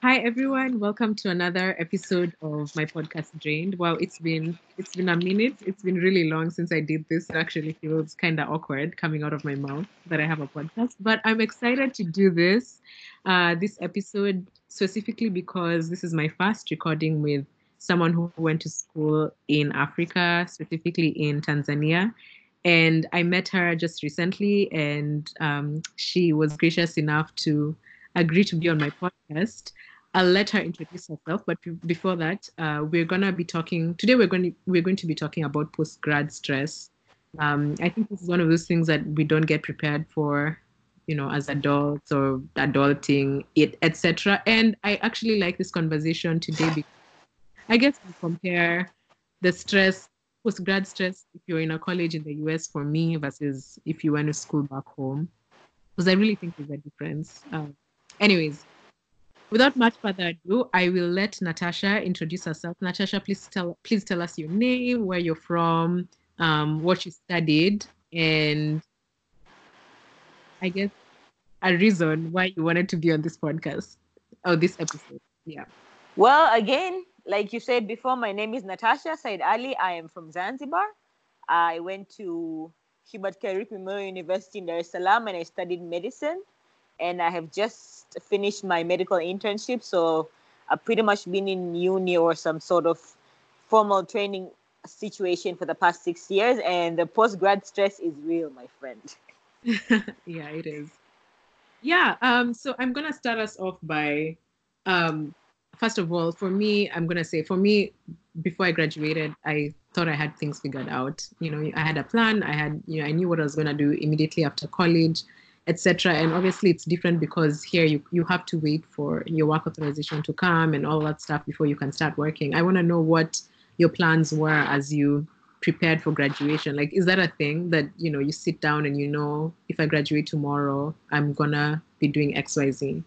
Hi everyone, welcome to another episode of my podcast Drained. Well, it's been it's been a minute. It's been really long since I did this. It actually feels kind of awkward coming out of my mouth that I have a podcast, but I'm excited to do this uh, this episode specifically because this is my first recording with someone who went to school in Africa, specifically in Tanzania. And I met her just recently, and um, she was gracious enough to agree to be on my podcast. I'll let her introduce herself, but before that, uh, we're gonna be talking today. We're going to, we're going to be talking about post grad stress. Um, I think this is one of those things that we don't get prepared for, you know, as adults or adulting, it etc. And I actually like this conversation today because I guess we compare the stress, post grad stress, if you're in a college in the US for me versus if you went to school back home, because I really think there's a difference. Um, anyways, without much further ado, I will let Natasha introduce herself. Natasha, please tell please tell us your name, where you're from, um, what you studied, and I guess a reason why you wanted to be on this podcast or this episode. Yeah. Well, again, like you said before, my name is Natasha Said Ali. I am from Zanzibar. I went to Hubert Kairuki Memorial University in Dar es Salaam and I studied medicine. And I have just finished my medical internship. So I've pretty much been in uni or some sort of formal training situation for the past six years. And the post grad stress is real, my friend. yeah, it is. Yeah. Um, so I'm going to start us off by um, first of all, for me, I'm gonna say for me, before I graduated, I thought I had things figured out. You know, I had a plan. I had, you know, I knew what I was gonna do immediately after college, etc. And obviously, it's different because here you you have to wait for your work authorization to come and all that stuff before you can start working. I want to know what your plans were as you prepared for graduation. Like, is that a thing that you know you sit down and you know if I graduate tomorrow, I'm gonna be doing X, Y, Z?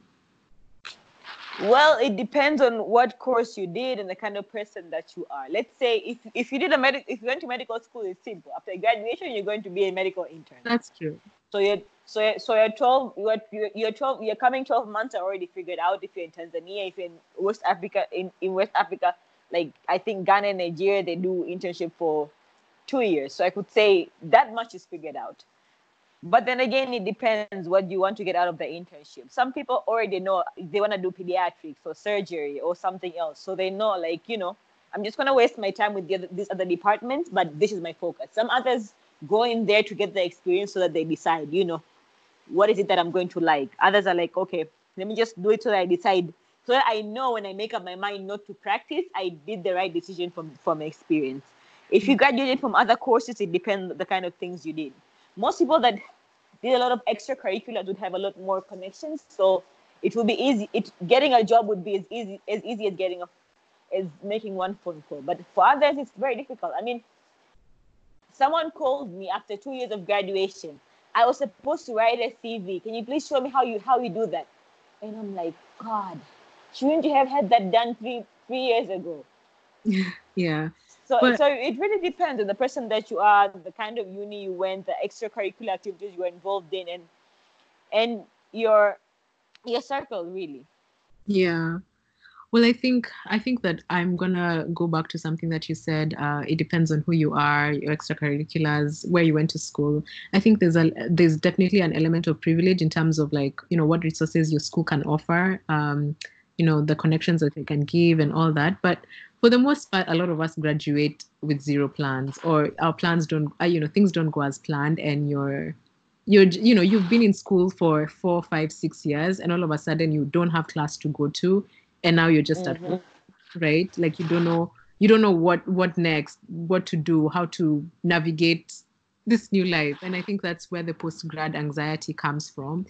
Well, it depends on what course you did and the kind of person that you are. Let's say if, if you did a medical, if you went to medical school, it's simple. After graduation, you're going to be a medical intern. That's true. So you're so so you're 12. You're, you're 12. You're coming 12 months are already figured out. If you're in Tanzania, if you're in West Africa, in, in West Africa, like I think Ghana and Nigeria, they do internship for two years. So I could say that much is figured out. But then again, it depends what you want to get out of the internship. Some people already know they want to do pediatrics or surgery or something else. So they know, like, you know, I'm just going to waste my time with the other, these other departments, but this is my focus. Some others go in there to get the experience so that they decide, you know, what is it that I'm going to like. Others are like, okay, let me just do it so that I decide. So that I know when I make up my mind not to practice, I did the right decision from, from experience. If you graduated from other courses, it depends the kind of things you did most people that did a lot of extracurriculars would have a lot more connections. So it would be easy. It getting a job would be as easy as easy as getting a as making one phone call. But for others, it's very difficult. I mean, someone called me after two years of graduation. I was supposed to write a CV. Can you please show me how you how you do that? And I'm like, God, shouldn't you have had that done three three years ago? yeah. So, but, so it really depends on the person that you are, the kind of uni you went, the extracurricular activities you were involved in, and and your your circle really. Yeah. Well, I think I think that I'm gonna go back to something that you said. Uh, it depends on who you are, your extracurriculars, where you went to school. I think there's a there's definitely an element of privilege in terms of like you know what resources your school can offer, um, you know the connections that they can give and all that. But for the most part, a lot of us graduate with zero plans, or our plans don't, uh, you know, things don't go as planned, and you're, you're, you know, you've been in school for four, five, six years, and all of a sudden you don't have class to go to, and now you're just mm-hmm. at home, right? Like you don't know, you don't know what what next, what to do, how to navigate this new life, and I think that's where the post grad anxiety comes from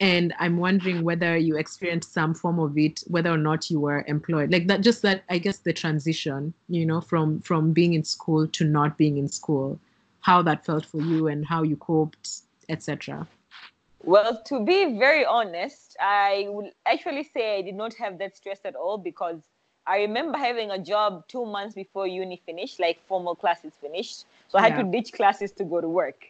and i'm wondering whether you experienced some form of it whether or not you were employed like that just that i guess the transition you know from from being in school to not being in school how that felt for you and how you coped etc well to be very honest i would actually say i did not have that stress at all because i remember having a job two months before uni finished like formal classes finished so i had yeah. to ditch classes to go to work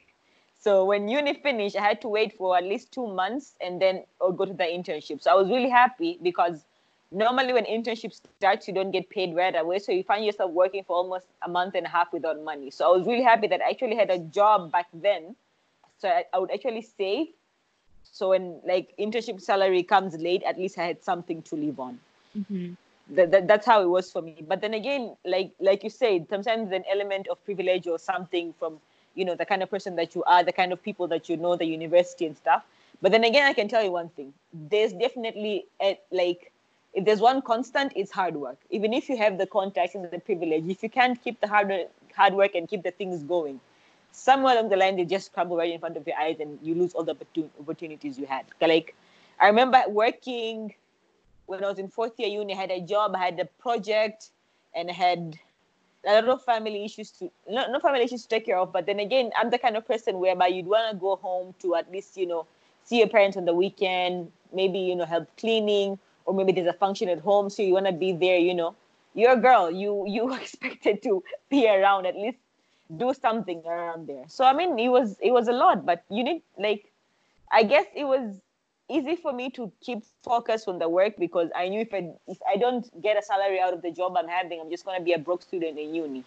so when uni finished, I had to wait for at least two months and then or go to the internship. So I was really happy because normally when internship starts, you don't get paid right away. So you find yourself working for almost a month and a half without money. So I was really happy that I actually had a job back then. So I, I would actually save. So when like internship salary comes late, at least I had something to live on. Mm-hmm. That, that, that's how it was for me. But then again, like like you said, sometimes an element of privilege or something from you know the kind of person that you are, the kind of people that you know, the university and stuff. But then again, I can tell you one thing: there's definitely a, like if there's one constant, it's hard work. Even if you have the contacts and the privilege, if you can't keep the hard, hard work and keep the things going, somewhere along the line, they just crumble right in front of your eyes and you lose all the opportunities you had. Like, I remember working when I was in fourth year uni, I had a job, I had a project, and had a lot of family issues to not, not family issues to take care of. But then again, I'm the kind of person whereby you'd want to go home to at least, you know, see your parents on the weekend, maybe, you know, help cleaning or maybe there's a function at home, so you want to be there. You know, you're a girl. You you expected to be around at least do something around there. So I mean, it was it was a lot, but you need like, I guess it was easy for me to keep focused on the work because I knew if I if I don't get a salary out of the job I'm having, I'm just gonna be a broke student in uni.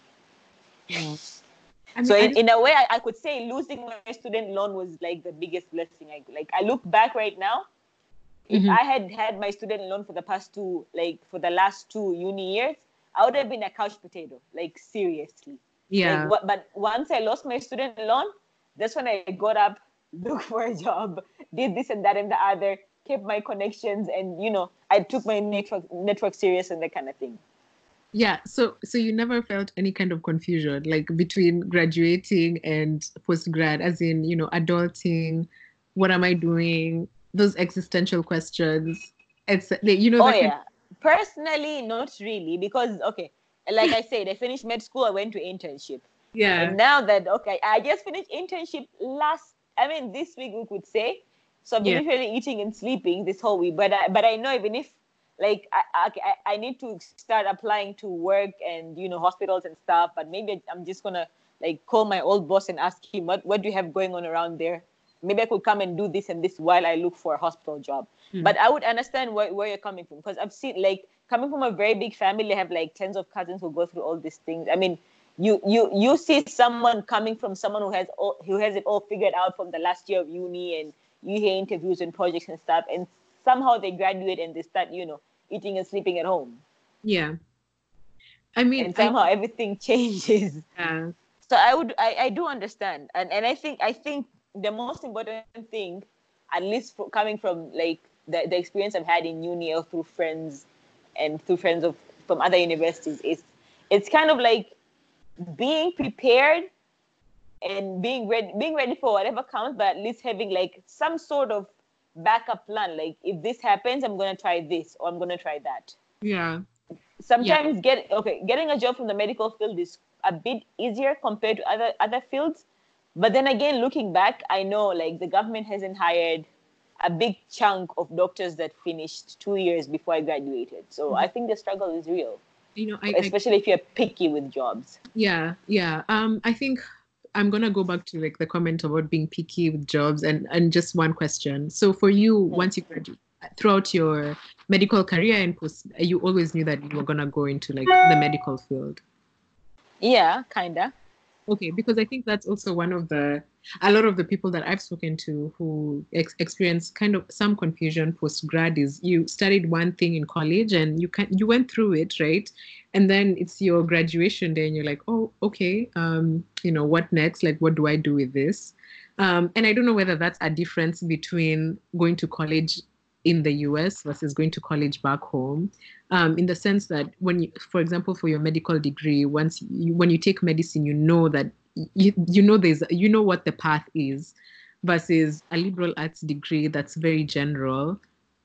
Yeah. I mean, so in, in a way, I, I, could say losing my student loan was like the biggest blessing. I like I look back right now, if mm-hmm. I had had my student loan for the past two, like for the last two uni years, I would have been a couch potato, like seriously. Yeah. Like, but once I lost my student loan, that's when I got up, looked for a job, did this and that and the other, kept my connections, and you know, I took my network network serious and that kind of thing. Yeah. So so you never felt any kind of confusion like between graduating and post grad, as in you know adulting. What am I doing? those existential questions. It's you know. Oh yeah. Personally, not really, because okay, like I said, I finished med school. I went to internship. Yeah. And now that okay, I just finished internship last. I mean, this week we could say. So I've been yeah. eating and sleeping this whole week. But I, but I know even if like I, I I need to start applying to work and you know hospitals and stuff. But maybe I'm just gonna like call my old boss and ask him what what do you have going on around there maybe I could come and do this and this while I look for a hospital job. Mm-hmm. But I would understand where, where you're coming from because I've seen like coming from a very big family, I have like tens of cousins who go through all these things. I mean, you you you see someone coming from someone who has all, who has it all figured out from the last year of uni, and you hear interviews and projects and stuff, and somehow they graduate and they start, you know, eating and sleeping at home. Yeah. I mean, and somehow I, everything changes. Yeah. So I would, I, I do understand, and and I think, I think the most important thing, at least for, coming from like the, the experience I've had in uni or through friends and through friends of from other universities, is it's kind of like being prepared and being ready being ready for whatever comes, but at least having like some sort of backup plan. Like if this happens, I'm gonna try this or I'm gonna try that. Yeah. Sometimes yeah. get okay, getting a job from the medical field is a bit easier compared to other other fields but then again, looking back, I know like the government hasn't hired a big chunk of doctors that finished two years before I graduated. So mm-hmm. I think the struggle is real. You know, I, especially I, if you're picky with jobs. Yeah, yeah. Um, I think I'm gonna go back to like the comment about being picky with jobs and and just one question. So for you, mm-hmm. once you graduate, throughout your medical career and post, you always knew that you were gonna go into like the medical field. Yeah, kinda okay because i think that's also one of the a lot of the people that i've spoken to who ex- experience kind of some confusion post grad is you studied one thing in college and you can you went through it right? And then it's your graduation day and you're like oh okay um you know what next? Like what do i do with this? Um, and i don't know whether that's a difference between going to college in the US versus going to college back home, um, in the sense that when you, for example, for your medical degree, once you, when you take medicine, you know that you, you know there's you know what the path is, versus a liberal arts degree that's very general.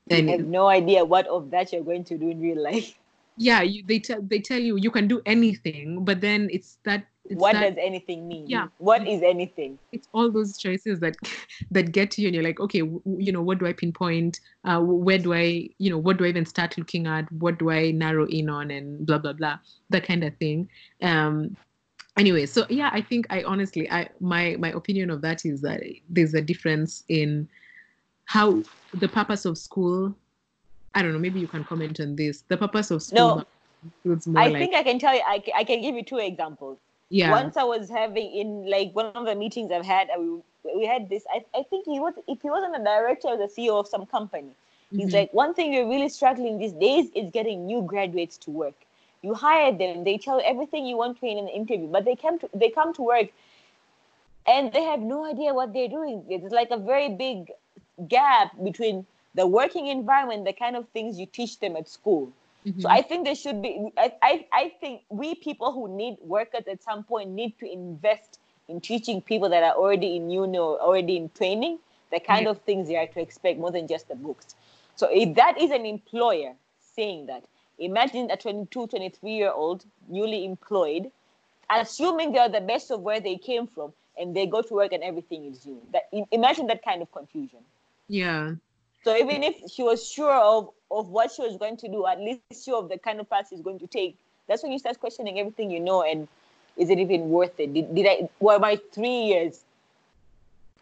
And you have no idea what of that you're going to do in real life. Yeah, you, they tell they tell you you can do anything, but then it's that what that, does anything mean? Yeah. What is anything? It's all those choices that that get to you and you're like okay w- you know what do i pinpoint? Uh, where do i you know what do i even start looking at? What do i narrow in on and blah blah blah that kind of thing. Um anyway so yeah i think i honestly i my my opinion of that is that there's a difference in how the purpose of school I don't know. Maybe you can comment on this. The purpose of school No. I like think I can tell you. I, I can give you two examples. yeah. Once I was having in like one of the meetings I've had, we, we had this. I, I think he was if he wasn't a director or the CEO of some company. He's Mhm. like, one thing you're really struggling these days is getting new graduates to work. You hire them, they tell everything you want to in an interview, but they come to they come to work and they have no idea what they're doing. It's like a very big gap between the working environment, the kind of things you teach them at school. So Mhm. I think there should be. I, I, I think we people who need workers at some point need to invest in teaching people that are already in uni or already in training the kind Yeah. of things they are to expect more than just the books. So if that is an employer saying that, imagine a 22, 23 year old newly employed, assuming they are the best of where they came from, and they go to work and everything is new. That imagine that kind of confusion. yeah. So even if she was sure of, of what she was going to do, at least sure of the kind of path she's going to take, that's when you start questioning everything you know and is it even worth it? Did, did I were my three years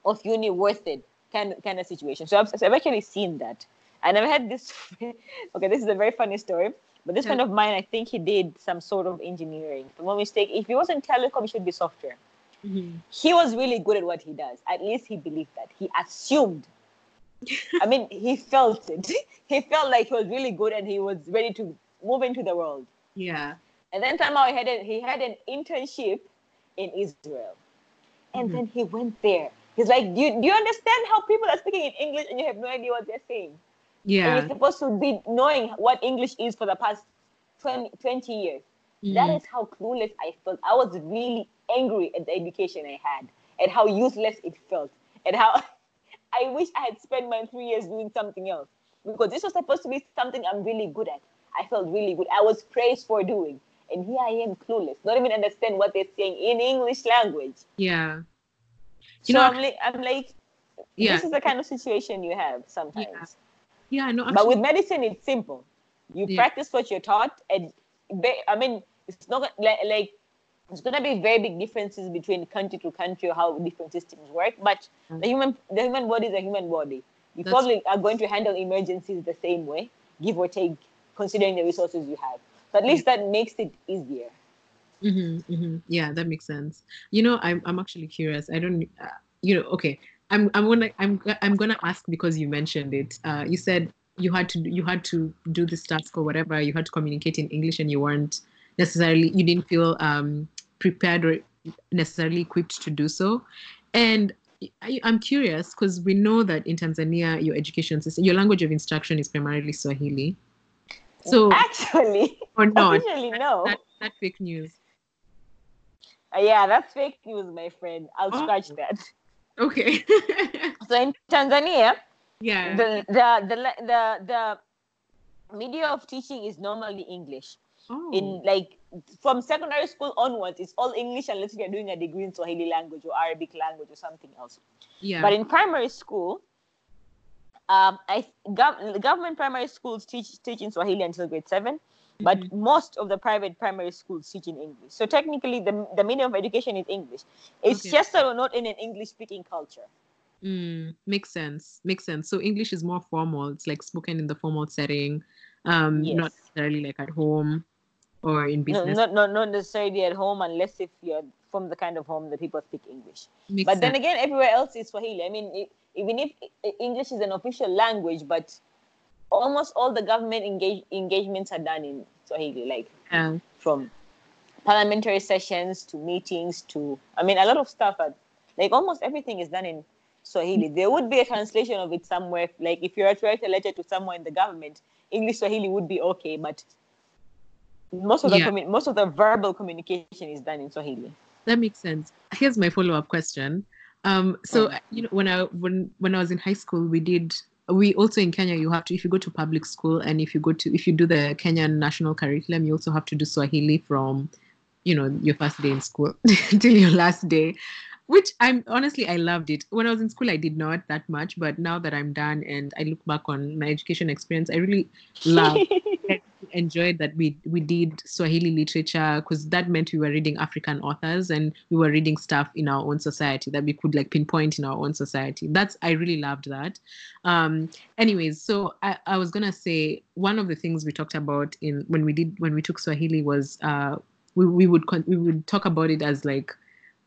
of uni worth it? Kind kind of situation. So I've, so I've actually seen that. And I've had this okay, this is a very funny story. But this Yeah. friend of mine, I think he did some sort of engineering. If I'm not mistaken, if he wasn't telecom, it should be software Mhm. he was really good at what he does. At least he believed that. He assumed. I mean, he felt it. He felt like he was really good and he was ready to move into the world. Yeah. And then somehow he had a, he had an internship in Israel, and Mhm. then he went there. He's like, do you, do you understand how people are speaking in English and you have no idea what they're saying? And you're supposed to be knowing what English is for the past 20, 20 years. That Mhm. is how clueless I felt. I was really angry at the education I had, at how useless it felt, and how I wish I had spent my three years doing something else. Because this was supposed to be something I'm really good at. I felt really good. I was praised for doing. And here I am clueless, not even understand what they're saying in English language. Yeah. so You know, I'm like, I'm like, Yeah. this is the kind of situation you have sometimes. Yeah. No. But with medicine, it's simple. You Yeah. practice what you're taught, and I mean, it's not like, like it's gonna be very big differences between country to country or how different systems work. But Mm. the human the human body is a human body. You That's- probably are going to handle emergencies the same way, give or take, considering the resources you have. So at least that makes it easier. Mm-hmm, mm-hmm. Yeah, that makes sense. You know, I'm I'm actually curious. I don't, uh, you know, okay. I'm I'm gonna I'm I'm gonna ask because you mentioned it. Uh, you said you had to you had to do this task or whatever. You had to communicate in English, and you weren't necessarily you didn't feel um, prepared or necessarily equipped to do so. And I, I'm curious because we know that in Tanzania, your education system, your language of instruction is primarily Swahili. So Actually, or not? Actually, no. That, that fake news. Uh, yeah, that's fake news, my friend. I'll Oh. scratch that. Okay. So in Tanzania, yeah. the the the the the media of teaching is normally English. oh. In like from secondary school onwards, it's all English unless you're doing a degree in Swahili language or Arabic language or something else. yeah. But in primary school, um, I gov- government primary schools teach teach in Swahili until grade seven, but Mhm. most of the private primary schools teach in English. So technically, the the medium of education is English. It's Okay. just that we're not in an English speaking culture. Mm, makes sense. Makes sense. So English is more formal. It's like spoken in the formal setting, um, not necessarily like at home or in No, business. not, not not necessarily at home unless if you're from the kind of home that people speak English. Makes But then again, everywhere else is Swahili. I mean, i even if English is an official language, but almost all the government engage, engagements are done in Swahili, like Yeah. from parliamentary sessions to meetings to, I mean, a lot of stuff. Are, like almost everything is done in Swahili. There would be a translation of it somewhere. Like if you were to write a letter to someone in the government, English Swahili would be okay, but most of the Yeah. most of the verbal communication is done in Swahili. That makes sense. Here's my follow-up question. Um, so Mm. you know, when I when when I was in high school, we did we also in Kenya you have to if you go to public school and if you go to if you do the Kenyan national curriculum, you also have to do Swahili from you know your first day in school till your last day. Which I'm honestly I loved it. When I was in school, I did not that much, but now that I'm done and I look back on my education experience, I really love enjoyed that we we did Swahili literature because that meant we were reading African authors and we were reading stuff in our own society that we could like pinpoint in our own society. That's I really loved that. Um, anyways, so I, I was gonna say one of the things we talked about in when we did when we took Swahili was uh, we we would we would talk about it as like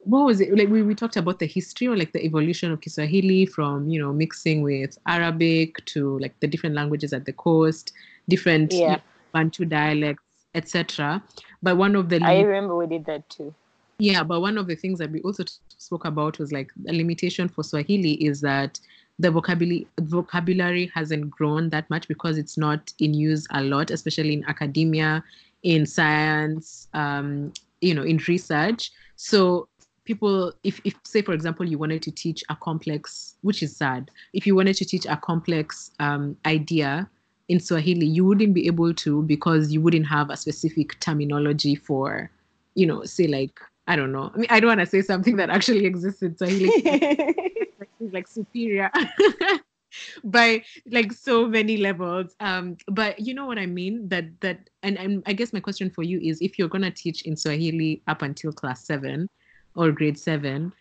what was it like we, we talked about the history or like the evolution of kiswahili from you know mixing with arabic to like the different languages at the coast different Yeah. Bantu dialects etc but one of the I remember we did that too. yeah but one of the things that we also t- spoke about was like the limitation for swahili is that the vocabulary vocabulary hasn't grown that much because it's not in use a lot especially in academia in science um, you know in research so people if, if say for example you wanted to teach a complex which is sad if you wanted to teach a complex um, idea in swahili you wouldn't be able to because you wouldn't have a specific terminology for you know say like i don't know. I mean i don't want to say something that actually exists in swahili. Like, like superior. By like so many levels. Um but you know what i mean? That that and, and i guess my question for you is if you're going to teach in swahili up until class 7 or grade 7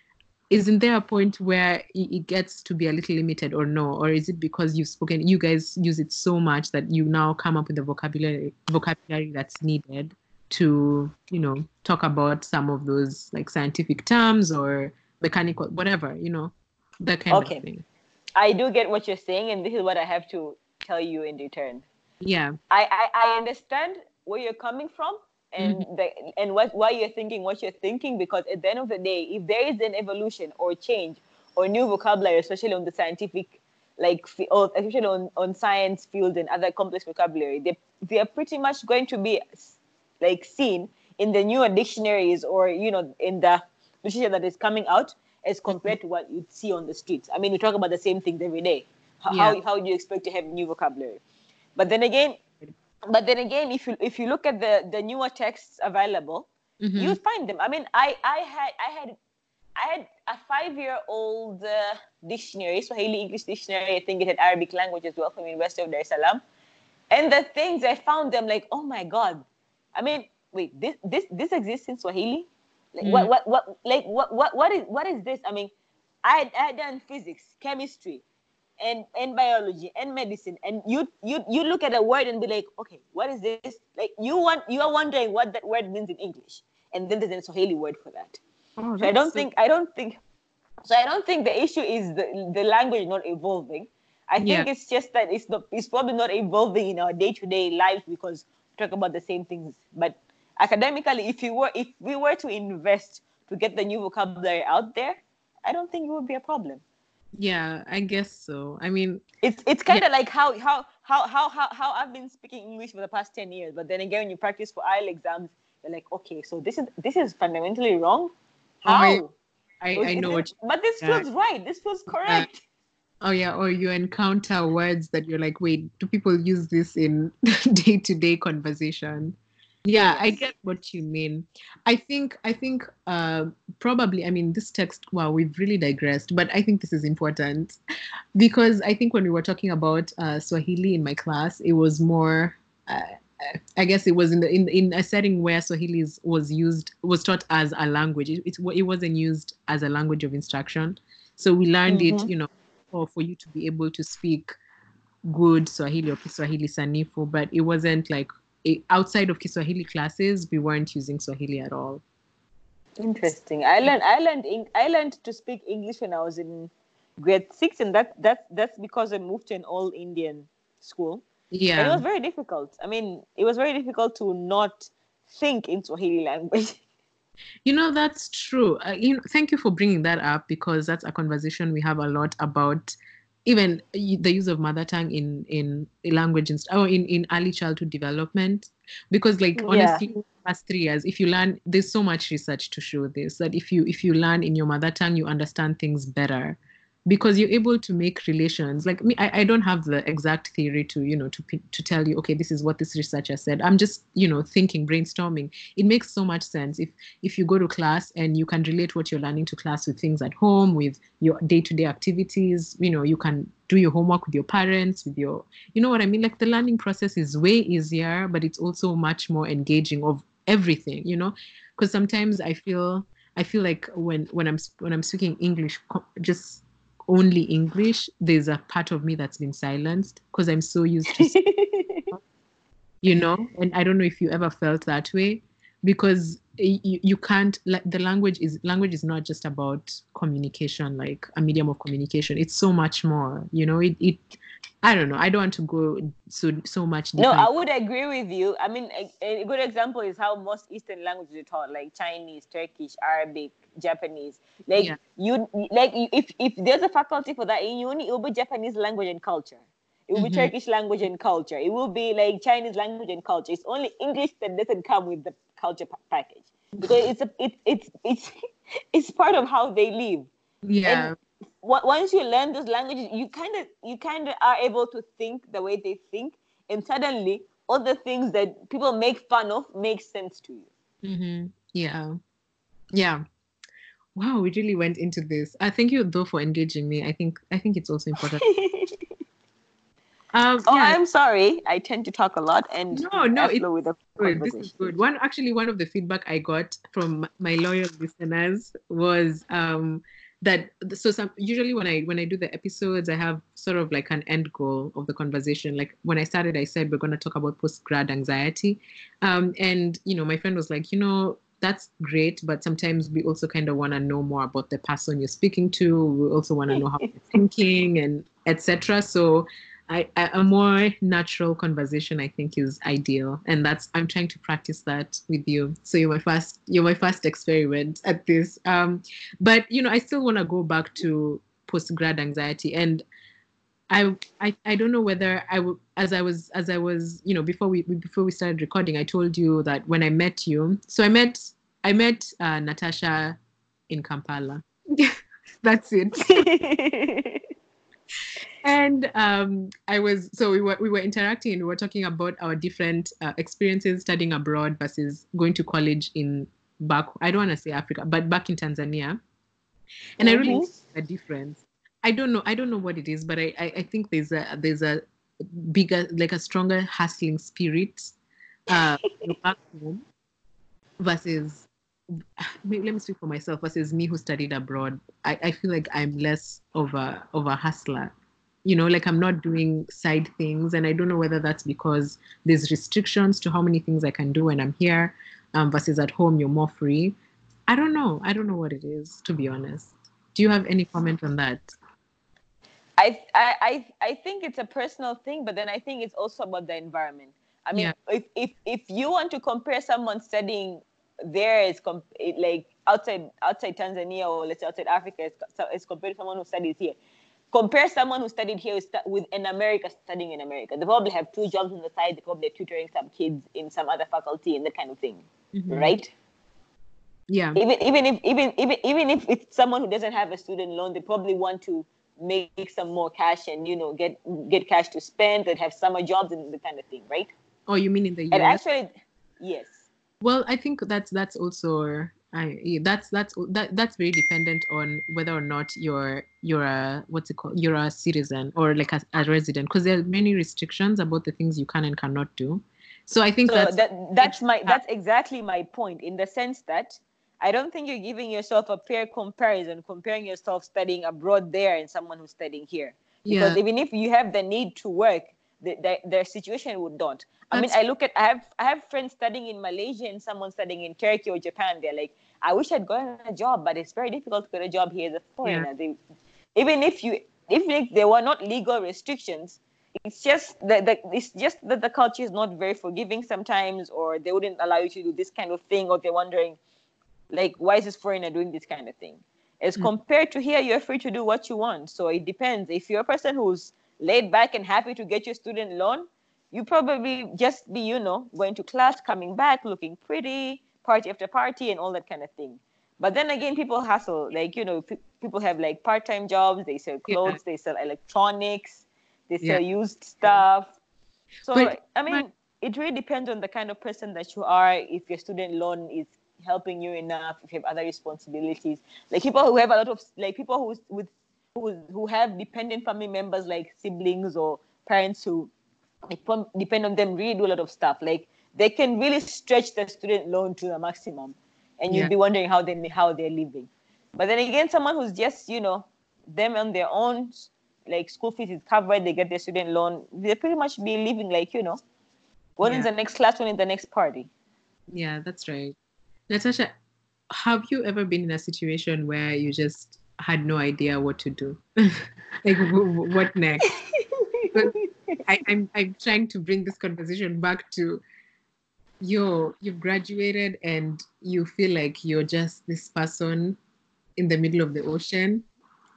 isn't there a point where it gets to be a little limited or no or is it because you've spoken you guys use it so much that you now come up with the vocabulary vocabulary that's needed to you know talk about some of those like scientific terms or mechanical whatever you know that kind Okay. of thing I do get what you're saying, and this is what I have to tell you in return. yeah I, I, I understand where you're coming from and mm-hmm. the, and what why you're thinking what you're thinking because at the end of the day, if there is an evolution or change or new vocabulary, especially on the scientific like or especially on, on science field and other complex vocabulary, they they are pretty much going to be like seen in the newer dictionaries or you know in the literature that is coming out as mm-hmm. compared to what you'd see on the streets. I mean, we talk about the same things every day. How, Yeah. how, how do you expect to have new vocabulary? But then again, but then again, if you if you look at the the newer texts available, Mhm. you find them. I mean, I I had I had I had a five year old uh, dictionary, Swahili English dictionary. I think it had Arabic language as well from the University of Dar es Salaam. And the things I found them like, oh my god. I mean, wait, this this this exists in Swahili? Like what Mm. what what like what what what is what is this? I mean, I had, I had done physics, chemistry, and and biology and medicine, and you you you look at a word and be like, okay, what is this? Like you want you are wondering what that word means in English, and then there's a Swahili word for that. Oh, So I don't so- think I don't think so I don't think the issue is the, the language not evolving. I think Yeah. it's just that it's not it's probably not evolving in our day-to-day life because we talk about the same things. But academically, if you were if we were to invest to get the new vocabulary out there, I don't think it would be a problem. Yeah i guess so i mean It's it's kind of like how, how how how how how I've been speaking English for the past 10 years, but then again when you practice for IELTS exams, you're like, okay, so this is this is fundamentally wrong. Oh, How? I- I, I know what but this yeah. feels right. This feels correct. oh yeah or you encounter words that you're like wait do people use this in day-to-day conversation yeah i get what you mean i think i think uh probably i mean this text wow we've really digressed but i think this is important because i think when we were talking about uh, swahili in my class it was more uh, I guess it was in the in, in a setting where Swahili is, was used was taught as a language. It, it, it wasn't used as a language of instruction. So we learned it, Mhm. you know, for, for you to be able to speak good Swahili or Kiswahili Sanifu, but it wasn't like it, outside of Kiswahili classes, we weren't using Swahili at all. Interesting. I learned I learned I learned to speak English when I was in grade six, and that that that's because I moved to an all Indian school. And it was very difficult. I mean, it was very difficult to not think in Swahili language. You know, that's true. Uh, you know, thank you for bringing that up because that's a conversation we have a lot about even the use of mother tongue in in language and or oh, in, in early childhood development because like Yeah. honestly past three years if you learn there's so much research to show this that if you if you learn in your mother tongue you understand things better because you're able to make relations like me I, I don't have the exact theory to you know to to tell you okay this is what this researcher said i'm just you know thinking brainstorming it makes so much sense if if you go to class and you can relate what you're learning to class with things at home with your day-to-day activities you know you can do your homework with your parents, with your, you know what I mean? Like the learning process is way easier, but it's also much more engaging of everything, you know? Because sometimes I feel, I feel like when when I'm when I'm speaking English, just only English, there's a part of me that's been silenced because I'm so used to, you know. And I don't know if you ever felt that way because you, you can't like the language is language is not just about communication like a medium of communication it's so much more you know it, it i don't know i don't want to go so so much no i would agree with you i mean a, a, good example is how most eastern languages are taught like chinese turkish arabic japanese like yeah. you like if if there's a faculty for that in uni it will be japanese language and culture it will mm-hmm. be Turkish language and culture. It will be like Chinese language and culture. It's only English that doesn't come with the culture package because it's a it, it's it's it's part of how they live. Yeah. And once you learn those languages, you kind of you kind of are able to think the way they think, and suddenly all the things that people make fun of make sense to you. Mm-hmm. Yeah, yeah. Wow, we really went into this. I thank you though for engaging me. I think I think it's also important. Um, oh, yeah. I'm sorry. I tend to talk a lot and no, no, it's with the good. This is good. One actually, one of the feedback I got from my loyal listeners was um, that so some usually when I when I do the episodes, I have sort of like an end goal of the conversation. Like when I started, I said we're going to talk about post grad anxiety, um, and you know, my friend was like, you know, that's great, but sometimes we also kind of want to know more about the person you're speaking to. We also want to know how they're thinking and etc. So I, I, a more natural conversation I think is ideal, and that's I'm trying to practice that with you. So you're my first you're my first experiment at this. Um, but you know I still want to go back to post grad anxiety, and I, I I don't know whether I would as I was as I was you know before we before we started recording I told you that when I met you so I met I met uh, Natasha in Kampala. that's it. and um, I was so we were we were interacting and we were talking about our different uh, experiences studying abroad versus going to college in back. I don't want to say Africa, but back in Tanzania, and mm-hmm. I really mm-hmm. a difference. I don't know. I don't know what it is, but I, I, I think there's a there's a bigger like a stronger hustling spirit uh, back home versus let me speak for myself versus me who studied abroad. I, I feel like I'm less of a of a hustler you know like i'm not doing side things. And i don't know whether that's because there's restrictions to how many things i can do when i'm here um, versus at home you're more free. I don't know. I don't know what it is to be honest. Do you have any comment on that? I, I I think it's a personal thing, but then I think it's also about the environment. I mean, yeah. if, if if you want to compare someone studying there is comp- like outside outside Tanzania or let's say outside Africa as compared to someone who studies here, compare someone who studied here with in America studying in America. They probably have two jobs on the side. They probably are tutoring some kids in some other faculty and that kind of thing, mm-hmm. right? Yeah. Even even if even even even if it's someone who doesn't have a student loan, they probably want to make some more cash and you know get get cash to spend and have summer jobs and the kind of thing, right? Oh, you mean in the US? And actually, yes. Well, I think that's that's also I that's that's that that's very dependent on whether or not you're you're a what's it called you're a citizen or like a, a resident because there are many restrictions about the things you can and cannot do. So I think so that's that, that's my that's exactly my point in the sense that I don't think you're giving yourself a fair comparison comparing yourself studying abroad there and someone who's studying here. Because yeah. even if you have the need to work, the, the, their situation would not. I mean, I look at I have I have friends studying in Malaysia and someone studying in Turkey or Japan. They're like, I wish I'd gotten a job, but it's very difficult to get a job here as a foreigner. Yeah. They, even if you, even if there were not legal restrictions, it's just that the, it's just that the culture is not very forgiving sometimes, or they wouldn't allow you to do this kind of thing, or they're wondering, like, why is this foreigner doing this kind of thing? As mm. compared to here, you're free to do what you want. So it depends. If you're a person who's laid back and happy to get your student loan, you probably just be, you know, going to class, coming back, looking pretty, party after party and all that kind of thing. But then again, people hustle. Like, you know, p- people have like part time jobs, they sell clothes, yeah. they sell electronics, they sell yeah. used stuff. So, but, I mean, but, it really depends on the kind of person that you are. If your student loan is helping you enough, if you have other responsibilities, like people who have a lot of, like people who with who who have dependent family members like siblings or parents who depend on them really do a lot of stuff. Like they can really stretch the student loan to the maximum, and you'd Yeah. be wondering how they how they're living. But then again, someone who's just you know them on their own, like school fees is covered, they get their student loan, they pretty much be living like you know, one is Yeah. the next class, one is the next party. Yeah, that's right. Natasha, have you ever been in a situation where you just had no idea what to do? like, w- w- what next? I, I'm, I'm trying to bring this conversation back to yo, you've graduated and you feel like you're just this person in the middle of the ocean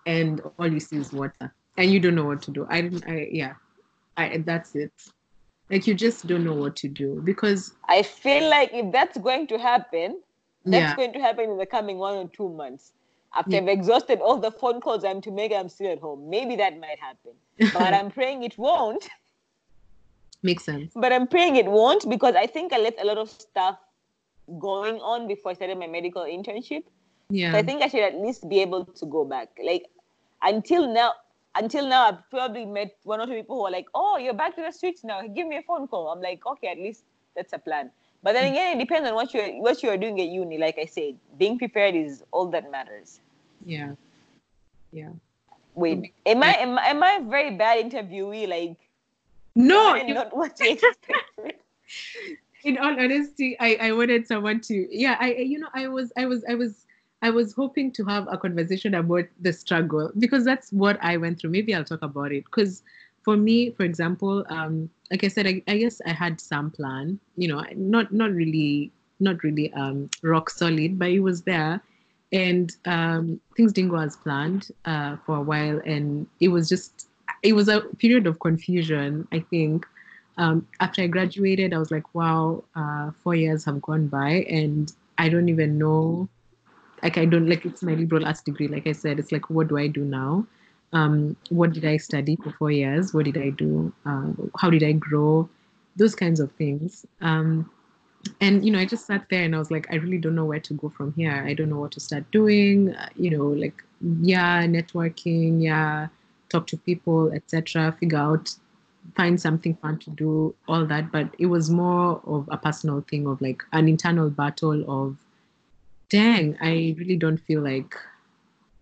and all you see is water and you don't know what to do. I didn't, I, yeah, I, that's it. Like, you just don't know what to do because, I feel like if that's going to happen, that's yeah. going to happen in the coming one or two months. After Yeah. I've exhausted all the phone calls I'm to make, I'm still at home. Maybe that might happen. But I'm praying it won't. Makes sense. But I'm praying it won't because I think I left a lot of stuff going on before I started my medical internship. Yeah. So I think I should at least be able to go back. Like until now, until now, I've probably met one or two people who are like, "Oh, you're back to the streets now. Give me a phone call." I'm like, "Okay, at least that's a plan." But then mm. again, it depends on what you're what you're doing at uni. Like I said, being prepared is all that matters. yeah. Yeah. Wait, mm. am I am, I- am I a very bad interviewee? Like, No, not what you in all honesty, I, I wanted someone to yeah, I I- you know, I was I was I was I was hoping to have a conversation about the struggle because that's what I went through. Maybe I'll talk about it. Because for me, for example, um, like I said, I, I guess I had some plan, you know, not not really not really um rock solid, but it was there. And um, things didn't go as planned uh, for a while, and it was just it was a period of confusion. I think um, after I graduated, I was like, wow, uh, four years have gone by and I don't even know. Like, I don't like it's my liberal arts degree. Like I said, it's like, what do I do now? Um, what did I study for four years? What did I do? Uh, how did I grow? Those kinds of things. Um, and you know, I just sat there and I was like, I really don't know where to go from here. I don't know what to start doing. Uh, you know, like yeah, networking, yeah, talk to people, etc. Figure out find something fun to do, all that. But it was more of a personal thing of like an internal battle of, dang, I really don't feel like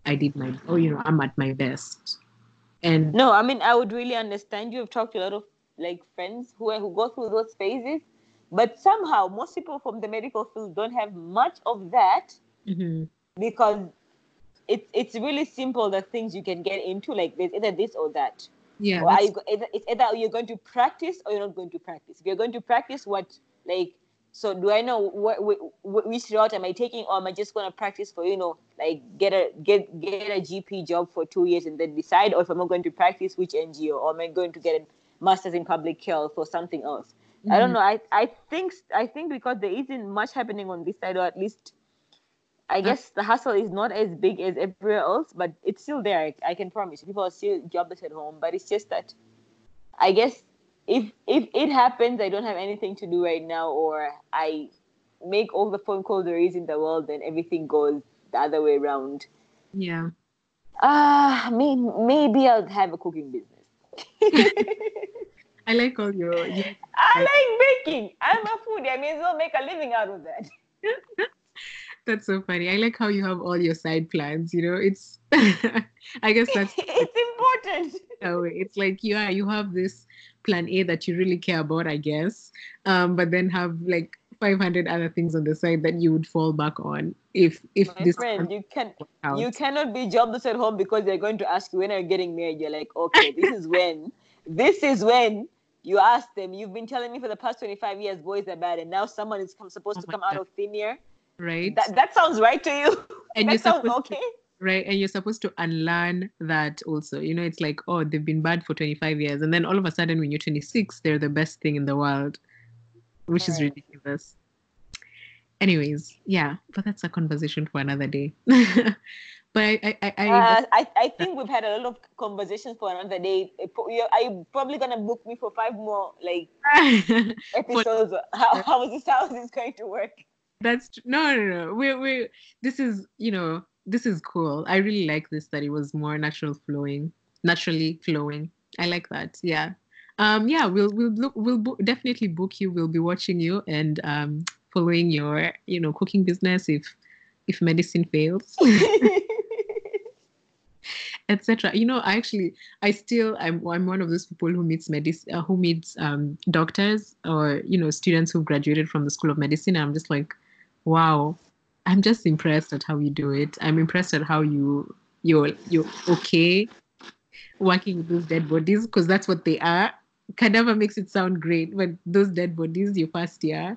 I did my, oh, you know, I'm at my best. And No, I mean I would really understand you. I've talked to a lot of like friends who who go through those phases, but somehow most people from the medical field don't have much of that Mhm. because it's it's really simple the things you can get into. Like there's either this or that. yeah, or are you, either, it's either you're going to practice or you're not going to practice. If you're going to practice, what like so do I know what, what which route am I taking, or am I just going to practice for you know like get a get get a GP job for two years and then decide, or if I'm not going to practice, which NGO, or am I going to get a master's in public health or something else? I don't Mhm. know. I I think I think because there isn't much happening on this side, or at least I guess the hustle is not as big as everywhere else, but it's still there. I, I can promise. you. People are still jobless at home, but it's just that I guess if if it happens, I don't have anything to do right now, or I make all the phone calls there is in the world, then everything goes the other way around. yeah. Ah, may, maybe I'll have a cooking business. I like all your, I like baking. I'm a foodie. I may as well make a living out of that. that's so funny. I like how you have all your side plans, you know, it's, I guess that's it's important. Oh, it's like yeah, you have this plan A that you really care about, I guess, um, but then have like 500 other things on the side that you would fall back on if if My this friend, you can out. you cannot be jobless at home because they're going to ask you when are you getting married. You're like, okay, this is when. This is when you ask them. You've been telling me for the past 25 years boys are bad, and now someone is come, supposed Oh to come out of thin air. Right? That that sounds right to you. and that you're sounds supposed okay. to, right, and you're supposed to unlearn that also. You know, it's like oh, they've been bad for 25 years, and then all of a sudden, when you're 26, they're the best thing in the world, which is ridiculous. Anyways, yeah, but that's a conversation for another day. but I, I, I, Uh, I, I think we've had a lot of conversations for another day. Are you probably gonna book me for five more like episodes? How, how is this how is this going to work? That's no, no, no. We're we. This is you know this is cool. I really like this that it was more natural flowing, naturally flowing. I like that. Yeah. Um, yeah, we'll we'll look we'll bo- definitely book you. We'll be watching you and um, following your you know cooking business if if medicine fails. etc you know i actually i still i'm, I'm one of those people who meets medicine uh, who meets um, doctors or you know students who graduated from the school of medicine i'm just like wow i'm just impressed at how you do it i'm impressed at how you you're you're okay working with those dead bodies because that's what they are cadaver makes it sound great but those dead bodies your first year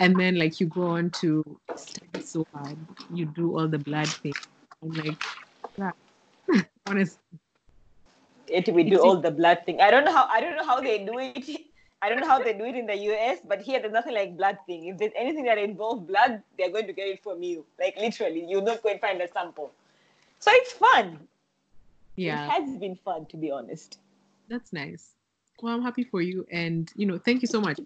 and then like you go on to study so hard you do all the blood thing i'm like yeah honestly. It we do all the blood thing. I don't know how I don't know how they do it. I don't know how they do it in the US, but here there's nothing like blood thing. If there's anything that involves blood, they're going to get it from you. Like literally, you're not going to find a sample. So it's fun. Yeah. It has been fun to be honest. That's nice. Well, I'm happy for you and you know, thank you so much.